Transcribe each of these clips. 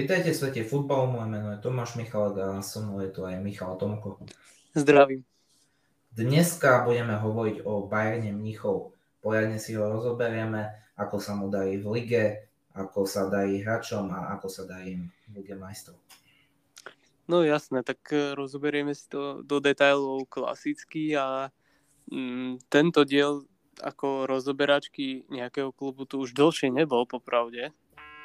Vítajte v svete futbalu, moje meno je Tomáš Michalek a so mnou je tu aj Michal Tomko. Zdravím. Dneska budeme hovoriť o Bayerne Mnichov. Poriadne si ho rozoberieme, ako sa mu darí v lige, ako sa darí hráčom a ako sa darí im v Lige majstrov. No jasné, tak e, rozoberieme si to do detailov klasicky a mm, tento diel ako rozoberačky nejakého klubu tu už dlhšie nebol popravde,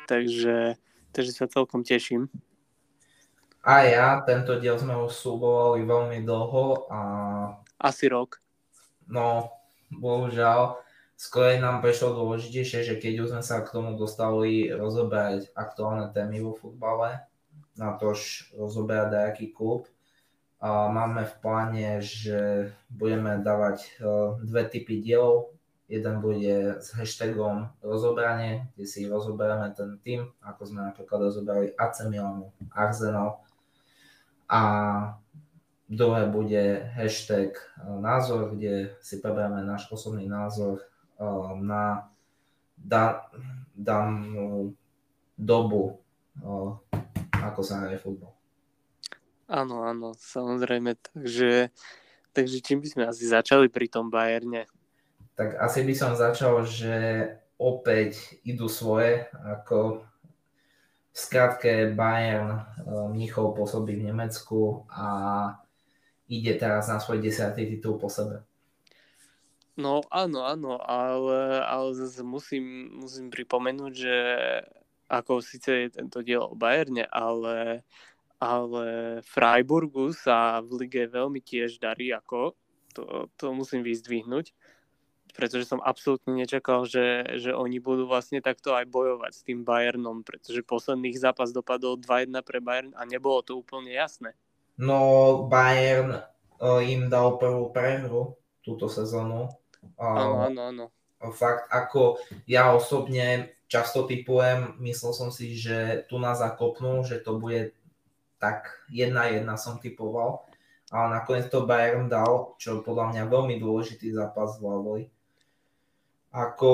takže takže sa celkom teším. A ja, tento diel sme už slúbovali veľmi dlho a... Asi rok. No, bohužiaľ, skôr nám prišlo dôležitejšie, že keď už sme sa k tomu dostali rozoberať aktuálne témy vo futbale, na tož rozoberať nejaký klub, a máme v pláne, že budeme dávať e, dve typy dielov Jeden bude s hashtagom rozobranie, kde si rozoberáme ten tým, ako sme napríklad rozoberali AC Milanu, Arsenal. A druhé bude hashtag e, názor, kde si preberieme náš osobný názor e, na danú dobu, e, ako sa hraje futbol. Áno, áno, samozrejme. Takže, takže čím by sme asi začali pri tom Bayerne? Tak asi by som začal, že opäť idú svoje, ako v skratke Bayern eh, Mnichov pôsobí v Nemecku a ide teraz na svoj desiatý titul po sebe. No áno, áno, ale, ale zase musím, musím pripomenúť, že ako síce je tento diel o Bayerne, ale, ale Freiburgu sa v lige veľmi tiež darí, ako to, to musím vyzdvihnúť pretože som absolútne nečakal, že, že oni budú vlastne takto aj bojovať s tým Bayernom, pretože posledných zápas dopadol 2-1 pre Bayern a nebolo to úplne jasné. No Bayern uh, im dal prvú prehru túto sezónu. Áno, áno, áno. Fakt, ako ja osobne často typujem, myslel som si, že tu nás zakopnú, že to bude tak jedna jedna som typoval, ale nakoniec to Bayern dal, čo podľa mňa veľmi dôležitý zápas zvládli ako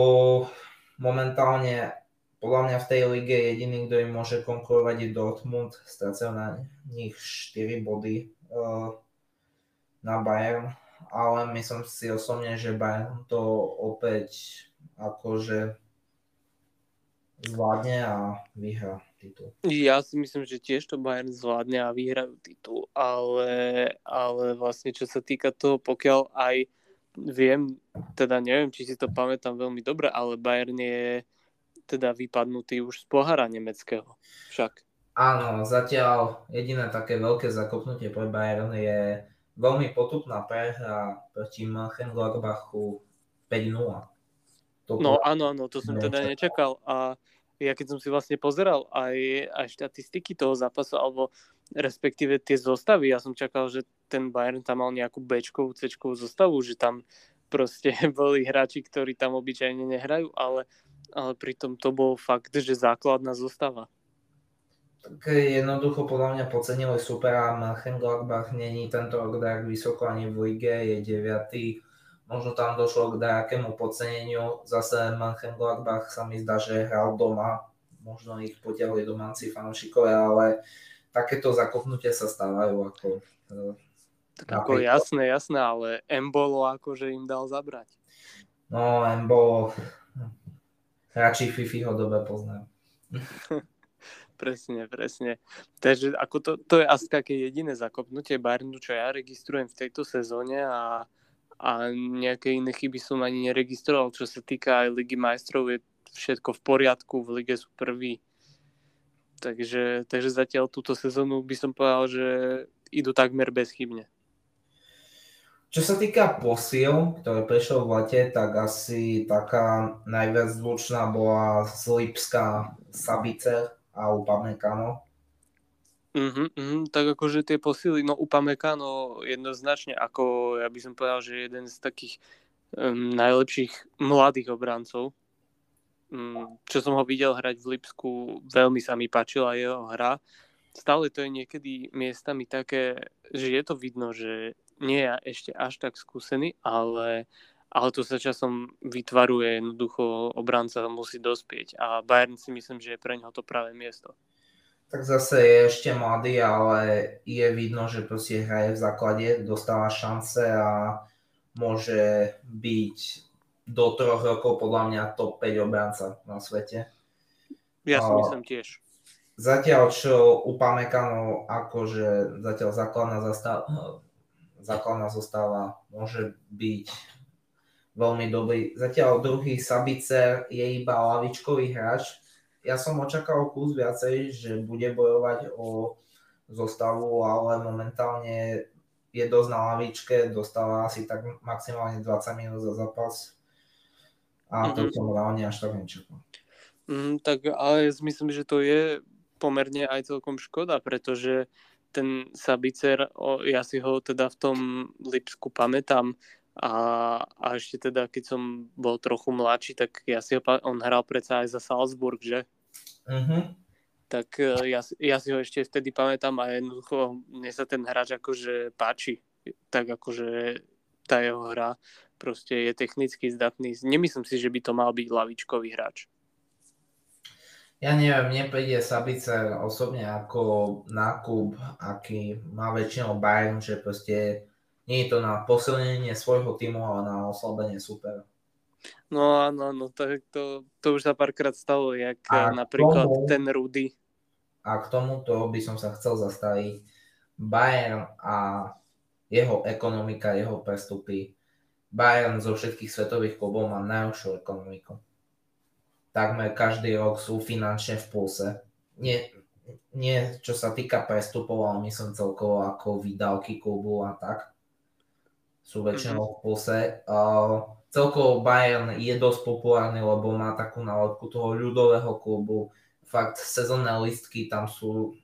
momentálne podľa mňa v tej lige jediný, kto im môže konkurovať je Dortmund, strácajú na nich 4 body uh, na Bayern, ale myslím si osobne, že Bayern to opäť akože zvládne a vyhrá titul. Ja si myslím, že tiež to Bayern zvládne a vyhrajú titul, ale, ale vlastne čo sa týka toho, pokiaľ aj viem, teda neviem, či si to pamätám veľmi dobre, ale Bayern je teda vypadnutý už z pohára nemeckého však. Áno, zatiaľ jediné také veľké zakopnutie pre Bayern je veľmi potupná prehra proti Mönchengladbachu 5-0. no áno, áno, to som teda nečakal a ja keď som si vlastne pozeral aj, aj štatistiky toho zápasu, alebo respektíve tie zostavy, ja som čakal, že ten Bayern tam mal nejakú Bčkovú, Cčkovú zostavu, že tam proste boli hráči, ktorí tam obyčajne nehrajú, ale, ale pritom to bol fakt, že základná zostava. Tak jednoducho podľa mňa podcenili supera Mönchengladbach není tento rok tak vysoko ani v lige, je 9. Možno tam došlo k nejakému podceneniu. Zase Mönchengladbach sa mi zdá, že hral doma. Možno ich potiahli domáci fanúšikovia, ale takéto zakopnutia sa stávajú ako tak ako jasné, jasné, ale Embolo akože im dal zabrať. No, Embolo, radšej Fifi ho dobe poznám. presne, presne. Takže ako to, to je asi také jediné zakopnutie Bayernu, čo ja registrujem v tejto sezóne a, a nejaké iné chyby som ani neregistroval. Čo sa týka aj Ligy majstrov, je všetko v poriadku, v lige sú prví. Takže, takže zatiaľ túto sezónu by som povedal, že idú takmer bezchybne. Čo sa týka posiel, ktoré prešiel v lete, tak asi taká najviac zvučná bola Slipská Sabice a Upamecano. Mm-hmm, mm-hmm, tak akože tie posily, no Upamecano jednoznačne, ako ja by som povedal, že jeden z takých um, najlepších mladých obrancov. Um, čo som ho videl hrať v Lipsku, veľmi sa mi páčila jeho hra. Stále to je niekedy miestami také, že je to vidno, že nie je ešte až tak skúsený, ale, ale to sa časom vytvaruje, jednoducho obranca musí dospieť a Bayern si myslím, že je pre neho to práve miesto. Tak zase je ešte mladý, ale je vidno, že proste hraje v základe, dostáva šance a môže byť do troch rokov podľa mňa top 5 obranca na svete. Ja si myslím tiež. Zatiaľ, čo u Pamekano, akože zatiaľ základná, zastava, základná zostava môže byť veľmi dobrý. Zatiaľ druhý Sabicer je iba lavičkový hráč, ja som očakával kus viacej, že bude bojovať o zostavu, ale momentálne je dosť na lavičke, dostáva asi tak maximálne 20 minút za zápas a to mm-hmm. som reálne až tak nečakal. Mm, tak ale myslím, že to je pomerne aj celkom škoda, pretože ten Sabicer, ja si ho teda v tom Lipsku pamätám a, a ešte teda, keď som bol trochu mladší, tak ja si ho, on hral predsa aj za Salzburg, že? Uh-huh. Tak e, ja, ja si ho ešte vtedy pamätám a jednoducho mne sa ten hráč akože páči. Tak akože tá jeho hra proste je technicky zdatný. Nemyslím si, že by to mal byť lavičkový hráč. Ja neviem, mne príde Sabice osobne ako nákup, aký má väčšinou Bayern, že proste nie je to na posilnenie svojho týmu, ale na oslabenie supera. No áno, no tak to, to už sa párkrát stalo, jak a napríklad tomu, ten Rudy. A k tomuto by som sa chcel zastaviť. Bayern a jeho ekonomika, jeho prestupy. Bayern zo všetkých svetových klubov má najlepšiu ekonomiku. Takmer každý rok sú finančne v pluse. Nie, nie čo sa týka prestupov, ale myslím celkovo ako výdavky klubu a tak. Sú väčšinou v pluse. Uh, celkovo Bayern je dosť populárny, lebo má takú nálepku toho ľudového klubu. Fakt sezónne listky tam sú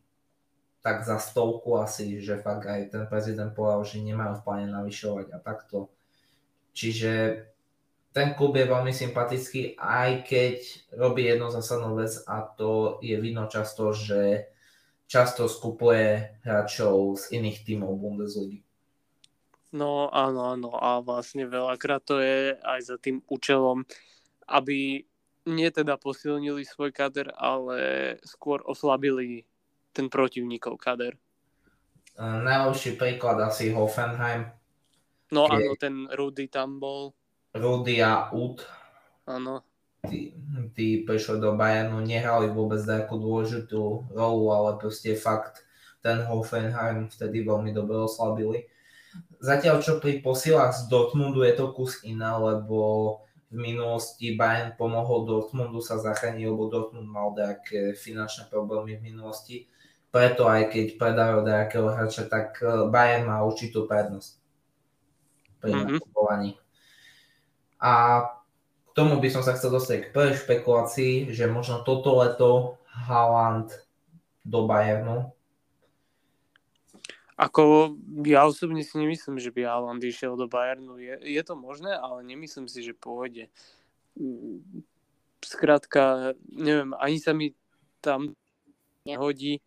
tak za stovku asi, že fakt aj ten prezident povedal, že nemajú v pláne navyšovať a takto. Čiže ten klub je veľmi sympatický, aj keď robí jednu zásadnú vec a to je vidno často, že často skupuje hráčov z iných tímov Bundesligy. No áno, áno a vlastne veľakrát to je aj za tým účelom, aby nie teda posilnili svoj kader, ale skôr oslabili ten protivníkov kader. Najlepší príklad asi Hoffenheim. No áno, ten Rudy tam bol. Rudy a Ut. Áno. Tí, tí prišli do Bayernu, nehrali vôbec nejakú dôležitú rolu, ale proste fakt ten Hoffenheim vtedy veľmi dobre oslabili. Zatiaľ čo pri posilách z Dortmundu je to kus iné, lebo v minulosti Bayern pomohol Dortmundu sa zachrániť, lebo Dortmund mal nejaké finančné problémy v minulosti. Preto aj keď predávajú nejakého hráča, tak e, Bayern má určitú prednosť pri mm-hmm. nakupovaní. A k tomu by som sa chcel dostať k prvej špekulácii, že možno toto leto Haaland do Bayernu ako ja osobne si nemyslím, že by Haaland išiel do Bayernu. Je, je to možné, ale nemyslím si, že pôjde. Skrátka, neviem, ani sa mi tam nehodí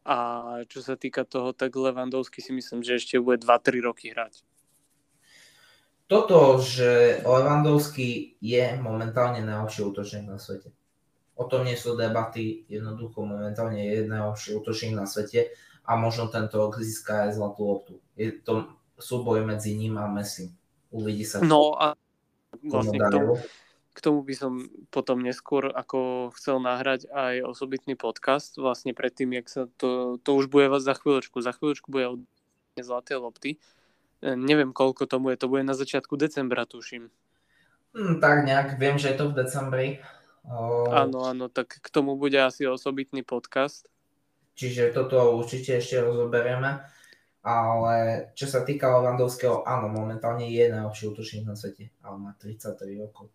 a čo sa týka toho, tak Levandovský si myslím, že ešte bude 2-3 roky hrať. Toto, že Levandovský je momentálne najlepší útočník na svete. O tom nie sú debaty, jednoducho momentálne je najlepší útočník na svete a možno tento rok získa aj zlatú loptu. Je to súboj medzi ním a Messi. Uvidí sa. No a vlastne k tomu, k tomu by som potom neskôr ako chcel nahrať aj osobitný podcast, vlastne predtým, jak sa to, to už bude za chvíľočku. Za chvíľočku bude zlaté lopty. E, neviem, koľko tomu je, to bude na začiatku decembra, tuším. Hmm, tak nejak, viem, že je to v decembri. O... Áno, áno, tak k tomu bude asi osobitný podcast. Čiže toto určite ešte rozoberieme. Ale čo sa týka Levandovského, áno, momentálne je najlepší útočník na svete, ale má 33 rokov.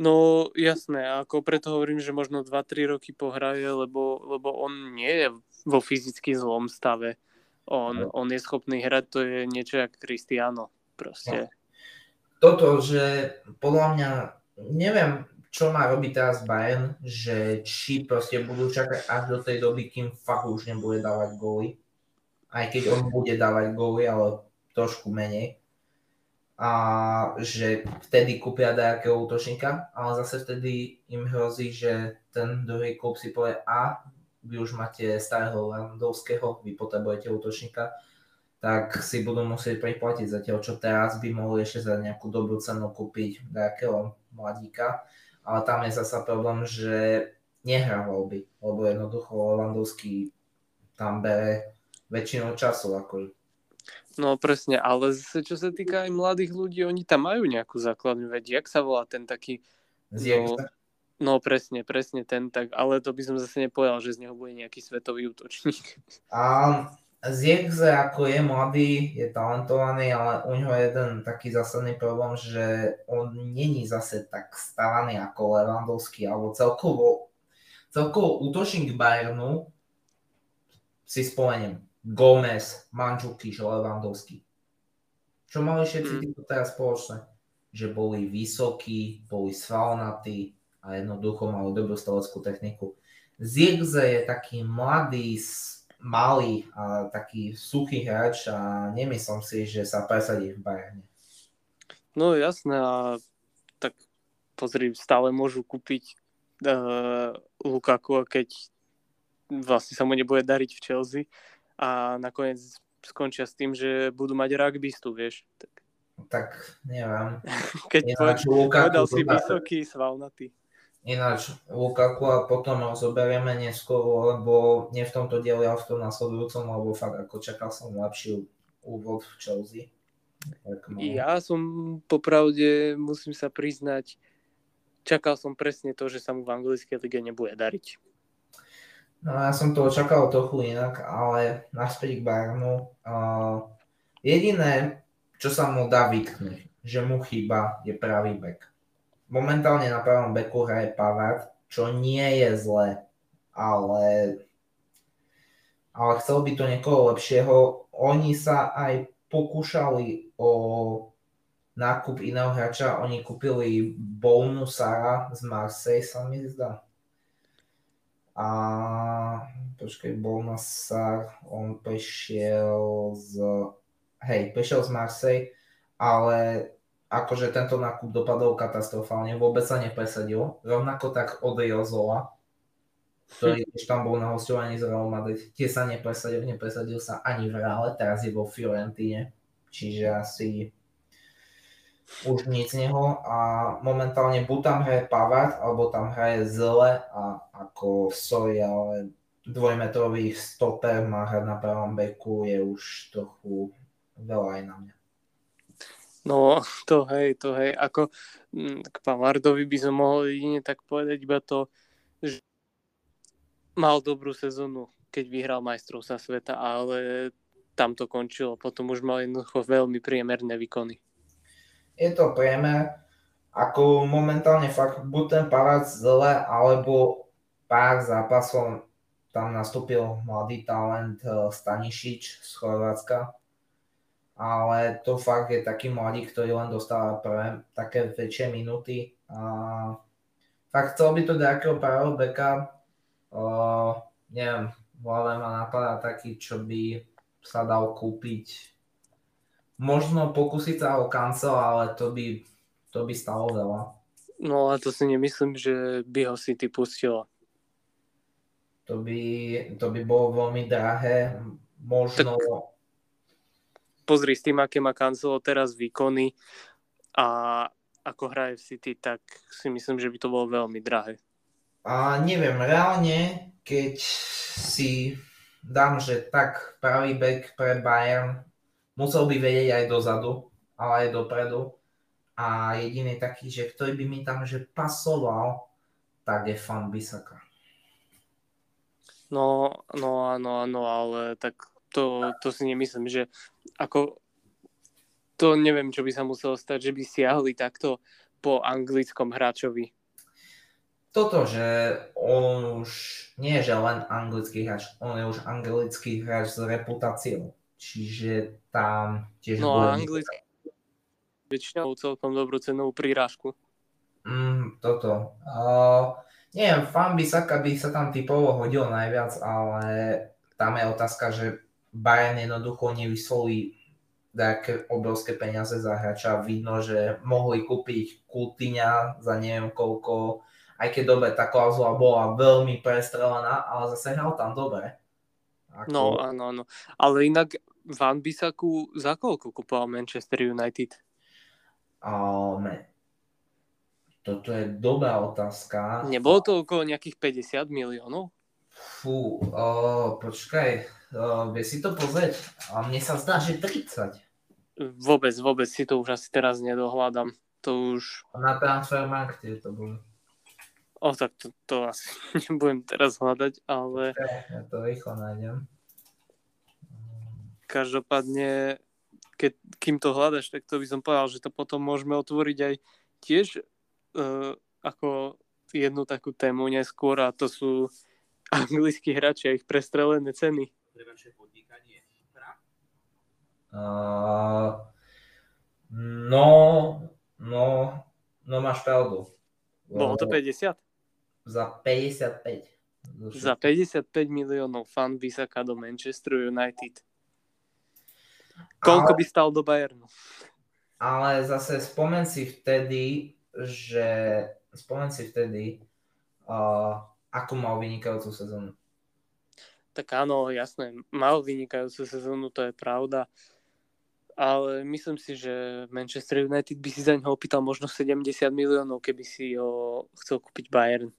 No jasné, ako preto hovorím, že možno 2-3 roky pohraje, lebo, lebo on nie je vo fyzicky zlom stave. On, no. on je schopný hrať, to je niečo jak Cristiano. Proste. No. Toto, že podľa mňa, neviem, čo má robiť teraz Bayern, že či proste budú čakať až do tej doby, kým fakt už nebude dávať góly. Aj keď on bude dávať góly, ale trošku menej. A že vtedy kúpia nejakého útočníka, ale zase vtedy im hrozí, že ten druhý klub si povie a vy už máte starého Landovského, vy potrebujete útočníka, tak si budú musieť priplatiť zatiaľ, čo teraz by mohli ešte za nejakú dobrú cenu kúpiť nejakého mladíka. Ale tam je zasa problém, že nehrával by, lebo jednoducho Landovský tam bere väčšinou času. Ako... No presne, ale čo sa týka aj mladých ľudí, oni tam majú nejakú základnú veď, jak sa volá ten taký... No, no presne, presne ten, tak, ale to by som zase nepovedal, že z neho bude nejaký svetový útočník. A Zirkze ako je mladý, je talentovaný, ale u neho je jeden taký zásadný problém, že on není zase tak stavaný ako Lewandowski, alebo celkovo, celkovo útočník Bayernu si spomeniem Gomez, Mandžukiš, Lewandowski. Čo mali všetci mm. teraz spoločné? Že boli vysokí, boli svalnatí a jednoducho mali dobrú steleckú techniku. Zirkze je taký mladý, malý a taký suchý hráč a nemyslím si, že sa presadí v Bayerne. No jasné a tak pozri, stále môžu kúpiť uh, Lukaku, keď vlastne sa mu nebude dariť v Chelsea a nakoniec skončia s tým, že budú mať rugbystu, vieš. Tak, tak neviem. keď povedal si vysoký, svalnatý. Ináč Lukaku a potom ho zoberieme neskôr, lebo nie v tomto dieli, ale v tom nasledujúcom, lebo fakt ako čakal som lepší úvod v Chelsea. Ja som popravde, musím sa priznať, čakal som presne to, že sa mu v anglickej lige nebude dariť. No ja som to očakal trochu inak, ale naspäť k Bayernu. Uh, jediné, čo sa mu dá vytknúť, že mu chýba, je pravý back momentálne na pravom beku hraje Pavard, čo nie je zle, ale, ale chcel by to niekoho lepšieho. Oni sa aj pokúšali o nákup iného hráča, oni kúpili Bonusara z Marseille, sa mi zdá. A počkej, Bonusar, on prišiel z, hej, prišiel z Marseille, ale akože tento nákup dopadol katastrofálne, vôbec sa nepresadil. Rovnako tak od Jozola, ktorý už tam bol na hostovaní z Real Madrid, tie sa nepresadil, nepresadil sa ani v Reale, teraz je vo Fiorentine, čiže asi už nic z neho a momentálne buď tam hraje Pavard, alebo tam hraje Zle a ako sorry, ale dvojmetrový stoper má hrať na pravom beku je už trochu veľa aj na mňa. No, to hej, to hej. Ako mm, k Pavardovi by som mohol jedine tak povedať iba to, že mal dobrú sezónu, keď vyhral majstrovstva sveta, ale tam to končilo. Potom už mal jednoducho veľmi priemerné výkony. Je to priemer, ako momentálne fakt buď ten Pavard zle, alebo pár zápasov tam nastúpil mladý talent eh, Stanišič z Chorvátska, ale to fakt je taký mladík, ktorý len dostáva prvé také väčšie minúty. A fakt chcel by to nejakého pravého uh, neviem, v hlave ma napadá taký, čo by sa dal kúpiť. Možno pokúsiť sa o kancel, ale to by, to by stalo veľa. No a to si nemyslím, že by ho City pustilo. To by, to by bolo veľmi drahé. Možno... Tak pozri s tým, aké má Cancelo teraz výkony a ako hraje v City, tak si myslím, že by to bolo veľmi drahé. A neviem, reálne, keď si dám, že tak pravý back pre Bayern musel by vedieť aj dozadu, ale aj dopredu. A jediný taký, že ktorý by mi tam že pasoval, tak je fan Bisaka. No, no áno, áno, ale tak to, to si nemyslím, že ako to neviem, čo by sa muselo stať, že by siahli takto po anglickom hráčovi. Toto, že on už nie je že len anglický hráč, on je už anglický hráč s reputáciou. Čiže tam tiež... No a anglický väčšinou celkom dobrú cenovú prírážku. Mm, toto. Uh, neviem, fan Bisaka by sa tam typovo hodil najviac, ale tam je otázka, že Bayern jednoducho nevyslí nejaké obrovské peniaze za hráča. Vidno, že mohli kúpiť Kultyňa za neviem koľko, aj keď dobre tá klauzula bola veľmi prestrelená, ale zase hral tam dobre. Ako... No, áno, áno. Ale inak Van Bisaku za koľko kupoval Manchester United? Um, toto je dobrá otázka. Nebolo to okolo nejakých 50 miliónov? Fú, uh, počkaj, uh, vie si to pozrieť? A mne sa zdá, že 30. Vôbec, vôbec si to už asi teraz nedohľadám. To už... Na Transfermarkte to bolo. O, tak to, to asi nebudem teraz hľadať, ale... Ja to rýchlo nájdem. Každopádne, keď, kým to hľadaš, tak to by som povedal, že to potom môžeme otvoriť aj tiež uh, ako jednu takú tému neskôr a to sú anglickí hráči a ich prestrelené ceny. Uh, no, no, no máš pravdu. Bolo to 50? Za 55. Za 55 miliónov fan Bisaka do Manchester United. Koľko ale, by stal do Bayernu? Ale zase spomen si vtedy, že spomen si vtedy, uh, ako mal vynikajúcu sezónu. Tak áno, jasné, mal vynikajúcu sezónu, to je pravda. Ale myslím si, že Manchester United by si za neho opýtal možno 70 miliónov, keby si ho chcel kúpiť Bayern.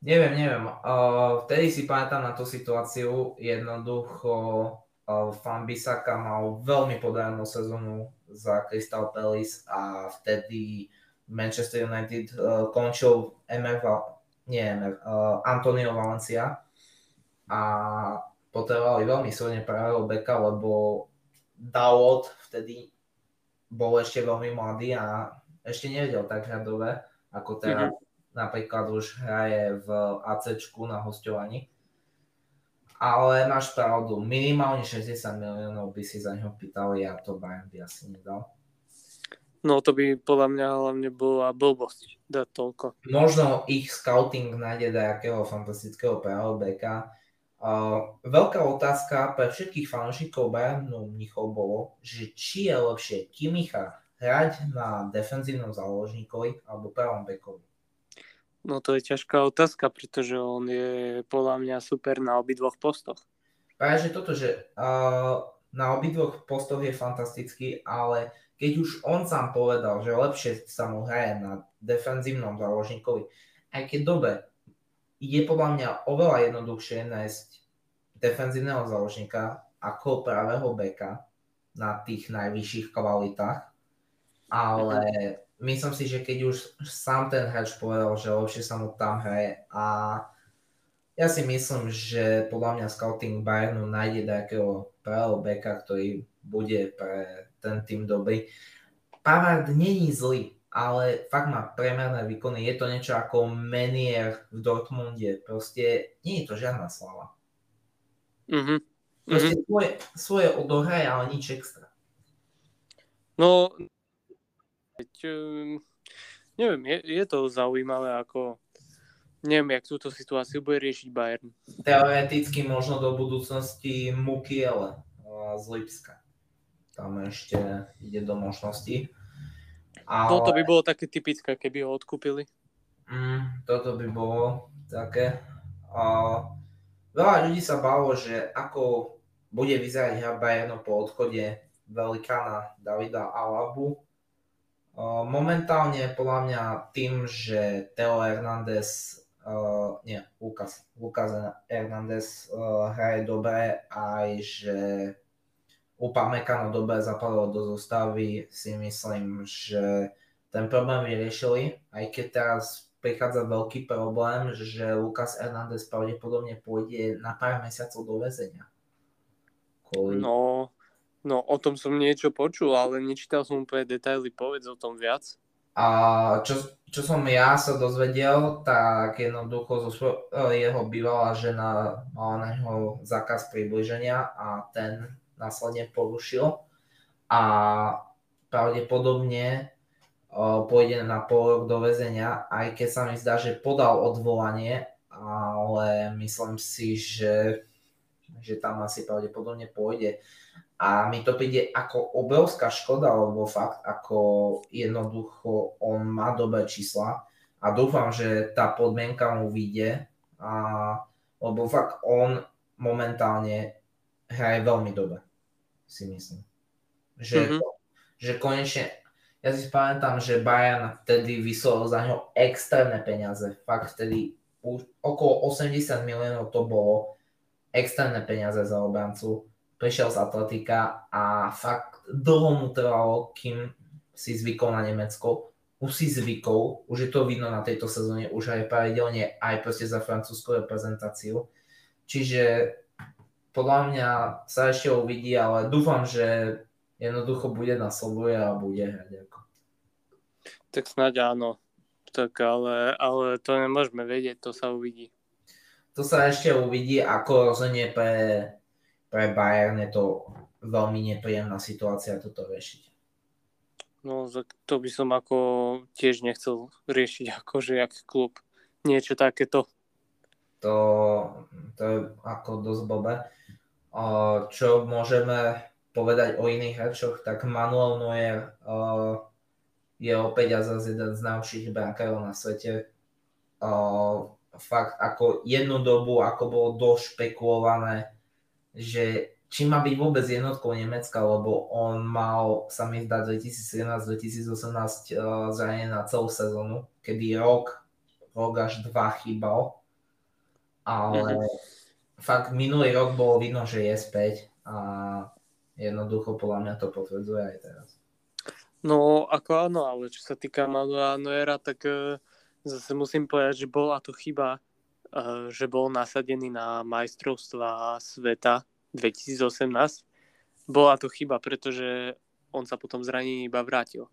Neviem, neviem. Vtedy si pamätám na tú situáciu. Jednoducho uh, Fan Bisaka mal veľmi podarenú sezónu za Crystal Palace a vtedy Manchester United končil MF nie, uh, Antonio Valencia a potrebovali veľmi silne pravého beka, lebo Dawod vtedy bol ešte veľmi mladý a ešte nevedel tak dobre, ako teraz mm-hmm. napríklad už hraje v AC na hostovaní. Ale máš pravdu, minimálne 60 miliónov by si za neho pýtali a to Bayern by asi nedal. No to by podľa mňa hlavne bola blbosť dať toľko. Možno ich scouting nájde nejakého fantastického beka. Uh, veľká otázka pre všetkých fanúšikov Bayernu Mnichov bolo, že či je lepšie Kimicha hrať na defenzívnom záložníkovi alebo pravom bekovi. No to je ťažká otázka, pretože on je podľa mňa super na obidvoch postoch. Práve že toto, že uh, na obidvoch postoch je fantastický, ale keď už on sám povedal, že lepšie sa mu hraje na defenzívnom záložníkovi, aj keď dobe, je podľa mňa oveľa jednoduchšie nájsť defenzívneho záložníka ako pravého beka na tých najvyšších kvalitách, ale myslím si, že keď už sám ten hráč povedal, že lepšie sa mu tam hraje a ja si myslím, že podľa mňa scouting Bayernu nájde takého pravého beka, ktorý bude pre ten tým dobrý. Pavard není zlý, ale fakt má premerné výkony. Je to niečo ako Menier v Dortmunde. Proste nie je to žiadna slava. Mm-hmm. Proste mm-hmm. svoje, svoje odohraje, ale nič extra. No, veď, neviem, je, je to zaujímavé, ako neviem, jak túto situáciu bude riešiť Bayern. Teoreticky možno do budúcnosti Mukiele z Lipska tam ešte ide do možností. Ale... Toto by bolo také typické, keby ho odkúpili. Mm, toto by bolo také. A veľa ľudí sa bálo, že ako bude vyzerať hra Bayernu po odchode velikána Davida Alabu. Momentálne podľa mňa tým, že Teo Hernández, uh, nie, Lukas, Lukas Hernández uh, hraje dobre, aj že Upamecano dobre zapadol do zostavy, si myslím, že ten problém vyriešili, aj keď teraz prichádza veľký problém, že Lukas Hernández pravdepodobne pôjde na pár mesiacov do väzenia. Kvôli... No, no, o tom som niečo počul, ale nečítal som úplne detaily, povedz o tom viac. A čo, čo som ja sa dozvedel, tak jednoducho zo svoj, jeho bývalá žena mala na neho zákaz približenia a ten následne porušil a pravdepodobne pôjde na pol rok do väzenia, aj keď sa mi zdá, že podal odvolanie, ale myslím si, že, že tam asi pravdepodobne pôjde. A mi to príde ako obrovská škoda, lebo fakt ako jednoducho on má dobré čísla a dúfam, že tá podmienka mu vyjde, a, lebo fakt on momentálne hraje veľmi dobre, si myslím. Že, mm-hmm. že konečne, ja si pamätám, že Bayern vtedy vyslovil za ňo extrémne peniaze. Fakt vtedy už okolo 80 miliónov to bolo extrémne peniaze za obrancu. Prišiel z Atletika a fakt dlho mu trvalo, kým si zvykol na Nemecko. Už si zvykol, už je to vidno na tejto sezóne, už aj pravidelne aj proste za francúzskú reprezentáciu. Čiže podľa mňa sa ešte uvidí, ale dúfam, že jednoducho bude na slobode a bude hrať ako. Tak snáď áno. Tak ale, ale to nemôžeme vedieť, to sa uvidí. To sa ešte uvidí, ako rozhodne pre, pre Bayern je to veľmi nepríjemná situácia toto riešiť. No, to by som ako tiež nechcel riešiť akože jak klub. Niečo takéto. To, to je ako dosť blbé. Čo môžeme povedať o iných hráčoch, tak Manuel Neuer je opäť a zase jeden z najlepších brankárov na svete. Fakt ako jednu dobu, ako bolo dosť špekulované, že či má byť vôbec jednotkou Nemecka, lebo on mal, sa mi zdá, 2017-2018 uh, zranenie na celú sezónu, kedy rok, rok až dva chýbal. Ale mm-hmm. fakt minulý rok bolo vidno, že je späť a jednoducho podľa mňa to potvrdzuje aj teraz. No ako áno, ale čo sa týka Manuela Noera, tak uh, zase musím povedať, že bola to chyba, uh, že bol nasadený na majstrovstva sveta 2018. Bola to chyba, pretože on sa potom zranení iba vrátil.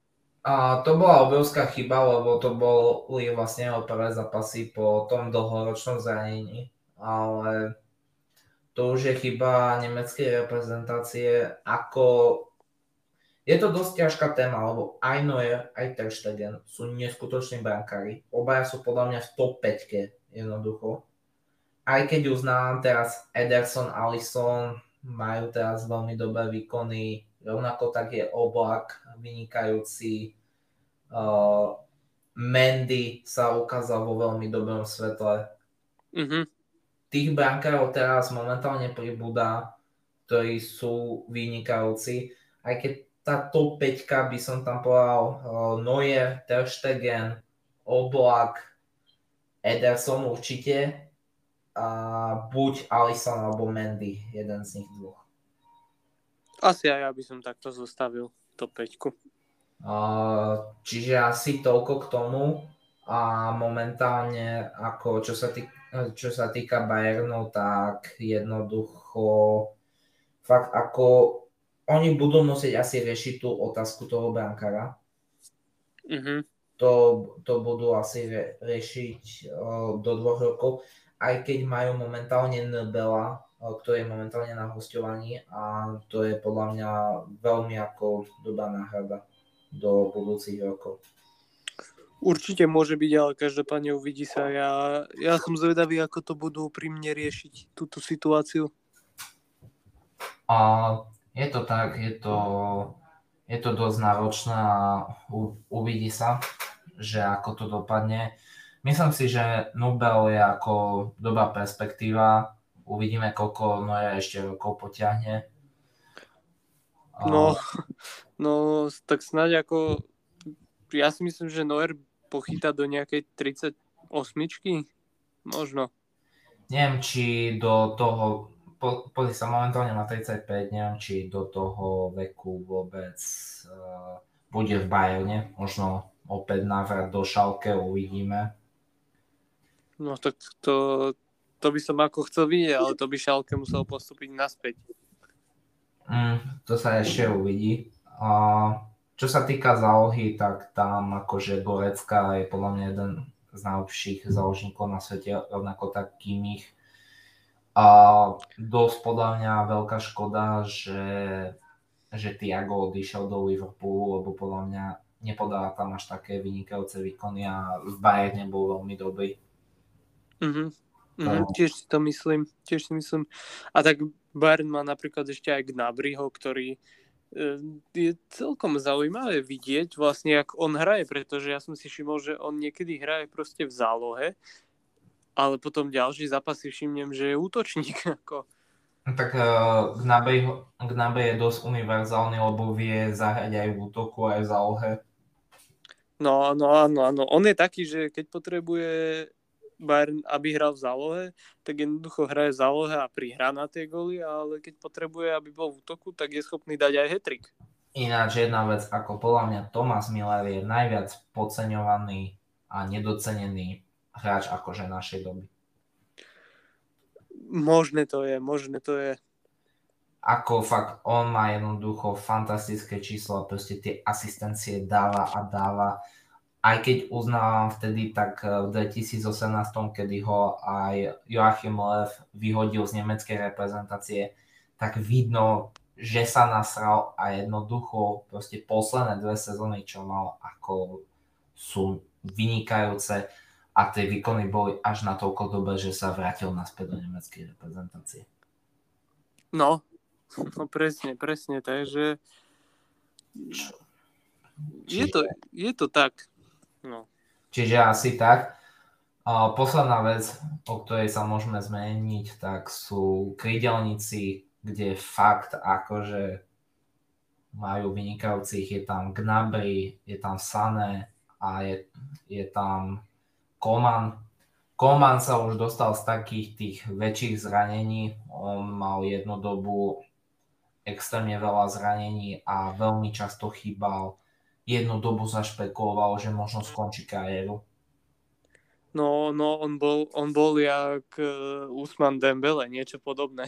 A to bola obrovská chyba, lebo to boli vlastne jeho prvé zápasy po tom dlhoročnom zranení. Ale to už je chyba nemeckej reprezentácie, ako je to dosť ťažká téma, lebo aj Neuer, aj Ter Stegen sú neskutoční brankári. Obaja sú podľa mňa v top 5 jednoducho. Aj keď uznám teraz Ederson, Alisson majú teraz veľmi dobré výkony, rovnako tak je Oblak vynikajúci. Uh, Mendy sa ukázal vo veľmi dobrom svetle. Mm-hmm tých brankárov teraz momentálne pribúda, ktorí sú vynikajúci. Aj keď tá top 5 by som tam povedal uh, Neuer, Ter Stegen, Oblak, Ederson určite a buď Alisson alebo Mendy, jeden z nich dvoch. Asi aj ja by som takto zostavil top 5. Uh, čiže asi toľko k tomu a momentálne ako čo sa týka čo sa týka Bayernu, tak jednoducho fakt ako oni budú musieť asi riešiť tú otázku toho brankára. Mm-hmm. To, to budú asi re, riešiť uh, do dvoch rokov, aj keď majú momentálne Nbela, ktorý je momentálne na hostovaní a to je podľa mňa veľmi ako dobrá náhrada do budúcich rokov. Určite môže byť, ale každopádne uvidí sa. Ja, ja som zvedavý, ako to budú pri mne riešiť túto situáciu. A je to tak, je to, je to dosť náročné a u, uvidí sa, že ako to dopadne. Myslím si, že Nubel je ako dobrá perspektíva. Uvidíme, koľko Noé ešte rokov potiahne. No, no, tak snáď ako ja si myslím, že Noer pochytá do nejakej 38 Možno. Neviem, či do toho, po, pozri sa, momentálne má 35, neviem, či do toho veku vôbec uh, bude v Bayerne. Možno opäť návrat do Šalke, uvidíme. No tak to, to by som ako chcel vidieť, ale to by Šalke musel postúpiť naspäť. Mm, to sa ešte uvidí. Uh, čo sa týka zálohy, tak tam akože Gorecka je podľa mňa jeden z najlepších záložníkov na svete, rovnako tak Kimich. A dosť podľa mňa veľká škoda, že, že Tiago odišiel do Liverpoolu, lebo podľa mňa nepodáva tam až také vynikajúce výkony a v Bayerne bol veľmi dobrý. Mm-hmm. Mm-hmm, tiež si to myslím, tiež si myslím. A tak Bayern má napríklad ešte aj Gnabriho, ktorý je celkom zaujímavé vidieť vlastne, jak on hraje, pretože ja som si všimol, že on niekedy hraje proste v zálohe, ale potom ďalší zápas si všimnem, že je útočník. Ako. No tak uh, Gnabe je dosť univerzálny, lebo vie zahrať aj v útoku, aj v zálohe. No, no, áno, áno. On je taký, že keď potrebuje Bayern, aby hral v zálohe, tak jednoducho hraje v zálohe a prihrá na tie goly, ale keď potrebuje, aby bol v útoku, tak je schopný dať aj hetrik. Ináč jedna vec, ako podľa mňa Thomas Miller je najviac podceňovaný a nedocenený hráč akože našej doby. Možné to je, možné to je. Ako fakt, on má jednoducho fantastické číslo, proste tie asistencie dáva a dáva aj keď uznávam vtedy tak v 2018, kedy ho aj Joachim Lev vyhodil z nemeckej reprezentácie, tak vidno, že sa nasral a jednoducho proste posledné dve sezóny, čo mal, ako sú vynikajúce a tie výkony boli až na toľko dobe, že sa vrátil naspäť do nemeckej reprezentácie. No, no presne, presne, takže je to, je to tak. No. Čiže asi tak. A posledná vec, o ktorej sa môžeme zmeniť, tak sú krydelníci, kde fakt akože majú vynikajúcich, je tam Gnabry, je tam Sané a je, je tam Koman. Koman sa už dostal z takých tých väčších zranení, on mal jednu dobu extrémne veľa zranení a veľmi často chýbal jednu dobu zašpekuloval, že možno skončí kariéru. No, no on, bol, on bol jak uh, Usman Dembele, niečo podobné.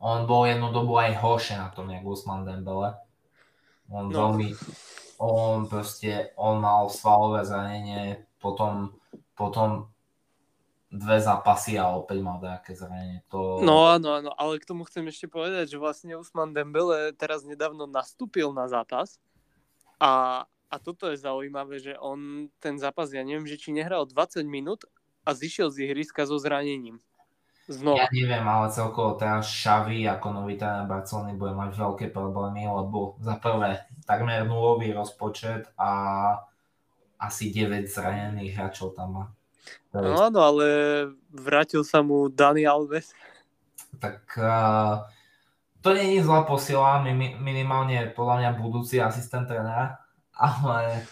On bol jednu dobu aj horšie na tom, jak Usman Dembele. On no. veľmi, on proste, on mal svalové zranenie, potom, potom dve zápasy a opäť mal nejaké zranenie. To... No áno, áno, ale k tomu chcem ešte povedať, že vlastne Usman Dembele teraz nedávno nastúpil na zápas a, a toto je zaujímavé, že on ten zápas, ja neviem, že či nehral 20 minút a zišiel z ihriska so zranením. Znova. Ja neviem, ale celkovo teraz Šavi ako nový tréner Barcelony bude mať veľké problémy, lebo za prvé takmer nulový rozpočet a asi 9 zranených hráčov tam má. No áno, ale vrátil sa mu Dani Alves. Tak uh, to nie je zlá posila, minimálne podľa mňa budúci asistent trénera, ale,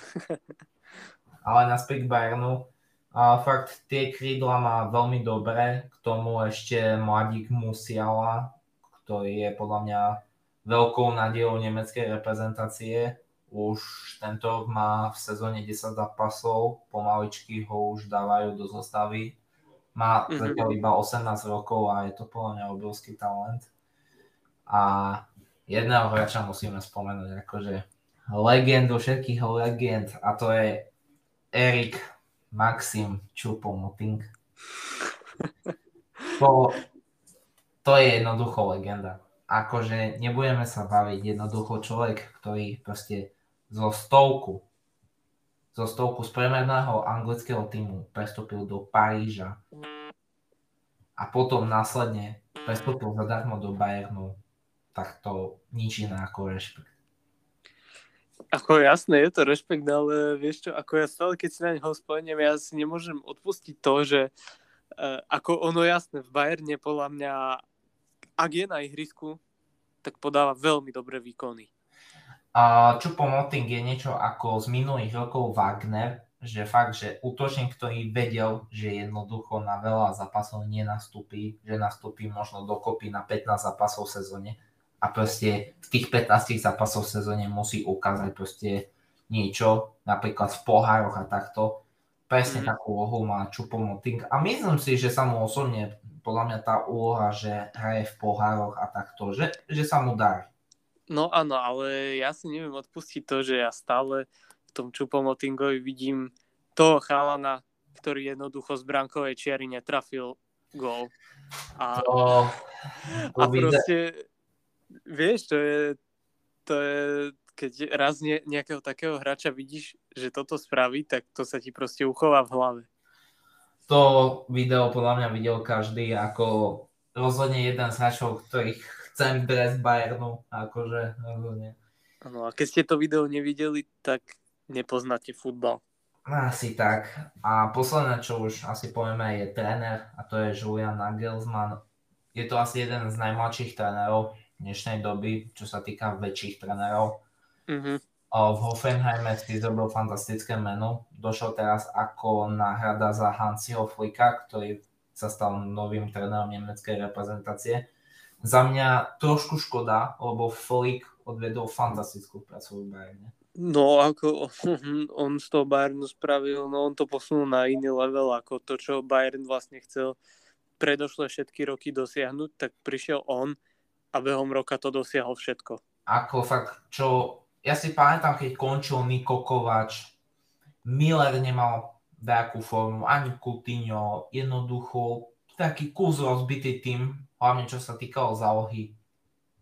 ale naspäť k Bayernu. A fakt tie krídla má veľmi dobré, k tomu ešte mladík Musiala, ktorý je podľa mňa veľkou nádejou nemeckej reprezentácie. Už tento rok má v sezóne 10 zápasov, pomaličky ho už dávajú do zostavy. Má mm-hmm. zatiaľ iba 18 rokov a je to podľa mňa obrovský talent. A jedného hráča musíme spomenúť, akože legendu všetkých legend a to je Erik Maxim Čupomuting. To, to je jednoducho legenda. Akože nebudeme sa baviť, jednoducho človek, ktorý proste zo stovku zo stovku z premerného anglického týmu prestúpil do Paríža a potom následne prestúpil zadarmo do Bayernu tak to nič iné ako rešpekt. Ako jasné, je to rešpekt, ale vieš čo, ako ja stále, keď si na neho spomeniem, ja si nemôžem odpustiť to, že uh, ako ono jasné, v Bayerne podľa mňa, ak je na ihrisku, tak podáva veľmi dobré výkony. Uh, Čupo Moting je niečo ako z minulých rokov Wagner, že fakt, že útočník, ktorý vedel, že jednoducho na veľa zápasov nenastúpi, že nastúpi možno dokopy na 15 zápasov v sezóne, a proste v tých 15 zápasov v sezóne musí ukázať proste niečo, napríklad v pohároch a takto. Presne mm. takú úlohu má Čupomoting a myslím si, že sa mu osobne podľa mňa tá úloha, že hraje v pohároch a takto, že, že sa mu darí. No áno, ale ja si neviem odpustiť to, že ja stále v tom Čupomotingovi vidím toho chalana, ktorý jednoducho z brankovej čiary netrafil gól. A, to, to a proste vieš, to je, to je keď raz ne, nejakého takého hráča vidíš, že toto spraví, tak to sa ti proste uchová v hlave. To video podľa mňa videl každý ako rozhodne jeden z hráčov, ktorých chcem Brest Bayernu, akože rozhodne. Ano, a keď ste to video nevideli, tak nepoznáte futbal. Asi tak. A posledné, čo už asi povieme, je tréner a to je Julian Nagelsmann. Je to asi jeden z najmladších trénerov dnešnej doby, čo sa týka väčších trénerov. Mm-hmm. V Hoffenheime si zrobil fantastické meno. Došiel teraz ako náhrada za Hansiho Flicka, ktorý sa stal novým trénerom nemeckej reprezentácie. Za mňa trošku škoda, lebo Flick odvedol fantastickú prácu v Bayerne. No, ako on z toho Bayernu spravil, no on to posunul na iný level, ako to, čo Bayern vlastne chcel predošle všetky roky dosiahnuť, tak prišiel on a behom roka to dosiahol všetko. Ako fakt, čo... Ja si pamätám, keď končil Niko Kovač, Miller nemal nejakú formu, ani Coutinho, jednoducho taký kus rozbitý tým, hlavne čo sa týkalo zálohy,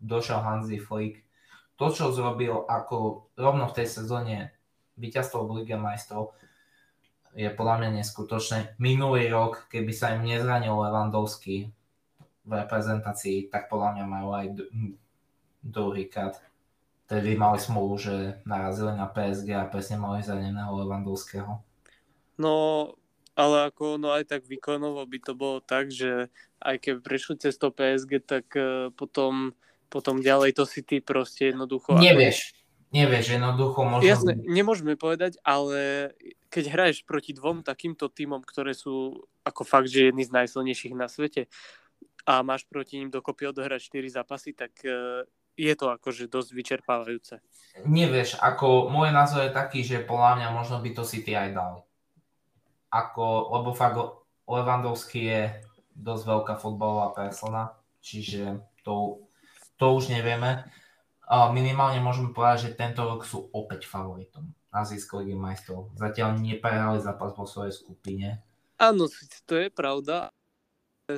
došiel Hansi Flick to, čo zrobil ako rovno v tej sezóne víťazstvo v Lige majstrov, je podľa mňa neskutočné. Minulý rok, keby sa im nezranil Levandovský v reprezentácii, tak podľa mňa majú aj druhý kat. Tedy mali smolu, že narazili na PSG a presne mali zraneného Levandovského. No, ale ako no aj tak výkonovo by to bolo tak, že aj keby prešli cez to PSG, tak uh, potom potom ďalej to si ty proste jednoducho... Nevieš, ako... nevieš, jednoducho možno... Jasne, nemôžeme povedať, ale keď hraješ proti dvom takýmto týmom, ktoré sú ako fakt, že jedni z najsilnejších na svete a máš proti ním dokopy odohrať 4 zápasy, tak e, je to akože dosť vyčerpávajúce. Nevieš, ako môj názor je taký, že podľa mňa možno by to si ty aj dali. Ako, lebo fakt Levandovský je dosť veľká futbalová persona, čiže to to už nevieme. Minimálne môžeme povedať, že tento rok sú opäť favoritom Azijskej ligy majstrov. Zatiaľ neprehrali zápas vo svojej skupine. Áno, to je pravda.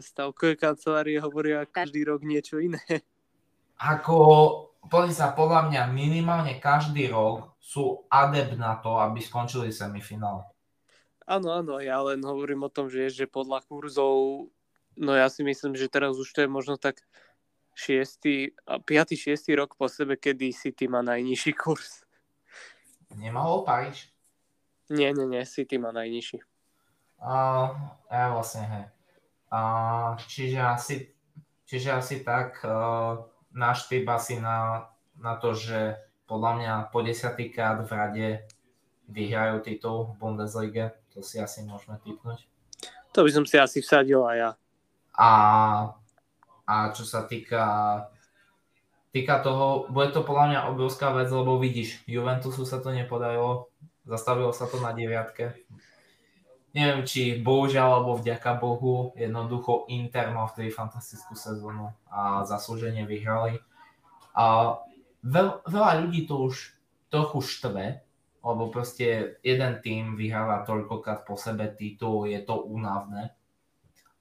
Stavkové kancelárie hovoria každý rok niečo iné. Ako, pozri sa, podľa mňa minimálne každý rok sú adept na to, aby skončili semifinále. Áno, áno, ja len hovorím o tom, že, že podľa kurzov, no ja si myslím, že teraz už to je možno tak šiestý, 5. 6. rok po sebe, kedy City má najnižší kurz. Nemal Paríž? Nie, nie, nie, City má najnižší. Uh, ja vlastne, hej. Uh, čiže, asi, čiže asi tak uh, náš typ asi na, na to, že podľa mňa po desiatýkrát v rade vyhrajú titul v Bundesliga. To si asi môžeme typnúť. To by som si asi vsadil aj ja. A a čo sa týka, týka toho, bude to podľa mňa obrovská vec, lebo vidíš, Juventusu sa to nepodarilo, zastavilo sa to na deviatke. Neviem, či bohužiaľ alebo vďaka Bohu, jednoducho Inter mal vtedy fantastickú sezónu a zaslúženie vyhrali. A veľ, veľa ľudí to už trochu štve, lebo proste jeden tým vyhráva toľkokrát po sebe titul, je to únavné.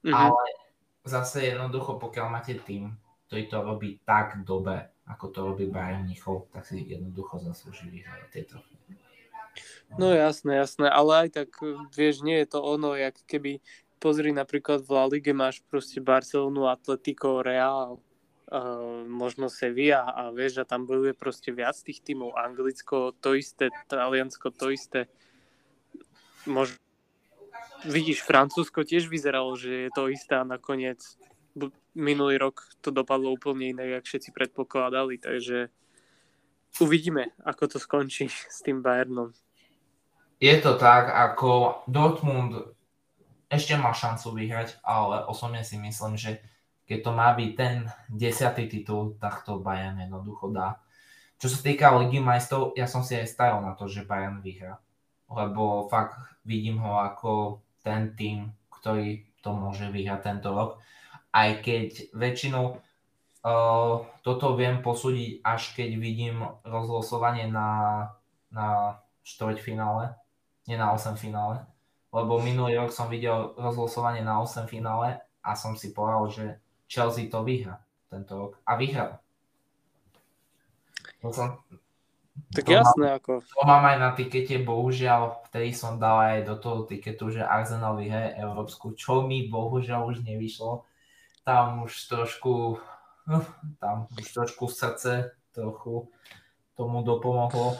Mm-hmm. Ale zase jednoducho, pokiaľ máte tým, ktorý to robí tak dobre, ako to robí Bayern Mnichov, tak si jednoducho zaslúži vyhrať tieto. No jasné, jasné, ale aj tak, vieš, nie je to ono, jak keby, pozri napríklad v La Lige máš proste Barcelonu, Atletico, Real, uh, možno Sevilla a vieš, a tam bojuje proste viac tých tímov, Anglicko to isté, Taliansko to isté, možno vidíš, Francúzsko tiež vyzeralo, že je to isté a nakoniec minulý rok to dopadlo úplne inak, jak všetci predpokladali, takže uvidíme, ako to skončí s tým Bayernom. Je to tak, ako Dortmund ešte má šancu vyhrať, ale osobne si myslím, že keď to má byť ten desiatý titul, tak to Bayern jednoducho dá. Čo sa týka Ligy majstrov, ja som si aj stajal na to, že Bayern vyhrá. Lebo fakt vidím ho ako ten tým, ktorý to môže vyhrať tento rok. Aj keď väčšinou uh, toto viem posúdiť, až keď vidím rozlosovanie na, na štvrťfinále, nie na 8 finále. Lebo minulý rok som videl rozlosovanie na 8 finále a som si povedal, že Chelsea to vyhra tento rok. A vyhral. To som, tak to jasné, mám, ako. To mám aj na tikete, bohužiaľ, vtedy som dal aj do toho tiketu, že Arsenal vyhraje Európsku, čo mi bohužiaľ už nevyšlo. Tam už trošku uh, tam už trošku srdce trochu tomu dopomohlo.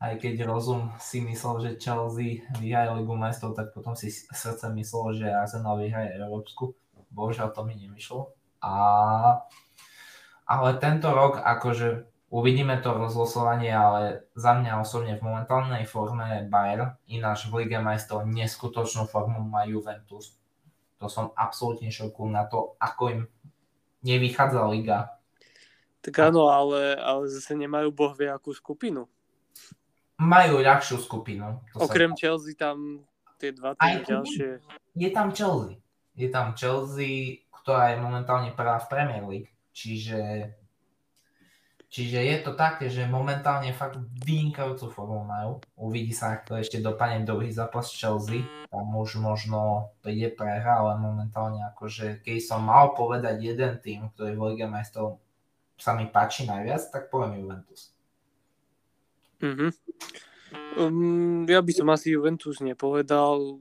Aj keď rozum si myslel, že Chelsea vyhraje Ligu majstrov, tak potom si srdce myslelo, že Arsenal vyhraje Európsku. Bohužiaľ to mi nemyšlo. A... Ale tento rok akože uvidíme to rozlosovanie, ale za mňa osobne v momentálnej forme Bayern, ináč v Lige majstrov neskutočnú formu má Juventus. To som absolútne šoku na to, ako im nevychádza liga. Tak áno, ale, ale zase nemajú boh vie akú skupinu. Majú ľahšiu skupinu. Okrem sa... Chelsea tam tie dva tie ďalšie. Je tam Chelsea. Je tam Chelsea, ktorá je momentálne prvá v Premier League. Čiže, čiže je to také, že momentálne fakt vynikajúcu formu majú. Uvidí sa, ako ešte dopadne druhý zápas Chelsea. Tam už možno príde prehra, ale momentálne akože keď som mal povedať jeden tým, ktorý v Lige majstrov sa mi páči najviac, tak poviem Juventus. Mm-hmm. Um, ja by som asi Juventus nepovedal.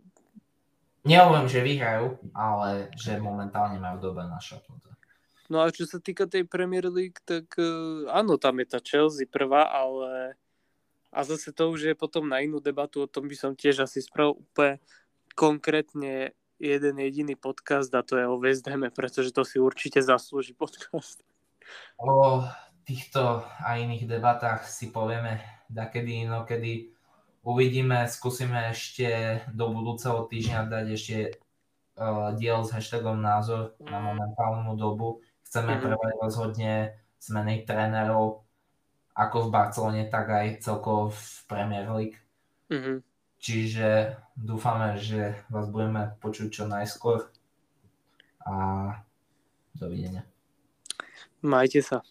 Nehovorím, že vyhrajú, ale že momentálne majú dobre našapnuté. No a čo sa týka tej Premier League, tak uh, áno, tam je tá Chelsea prvá, ale a zase to už je potom na inú debatu, o tom by som tiež asi spravil úplne konkrétne jeden jediný podcast a to je o West Hame, pretože to si určite zaslúži podcast. O týchto a iných debatách si povieme dakedy inokedy. Uvidíme, skúsime ešte do budúceho týždňa dať ešte uh, diel s hashtagom názor na momentálnu dobu. Chceme mm-hmm. prvať rozhodne zmeny trénerov ako v Barcelone, tak aj celkovo v Premier League. Mm-hmm. Čiže dúfame, že vás budeme počuť čo najskôr a dovidenia. Majte sa.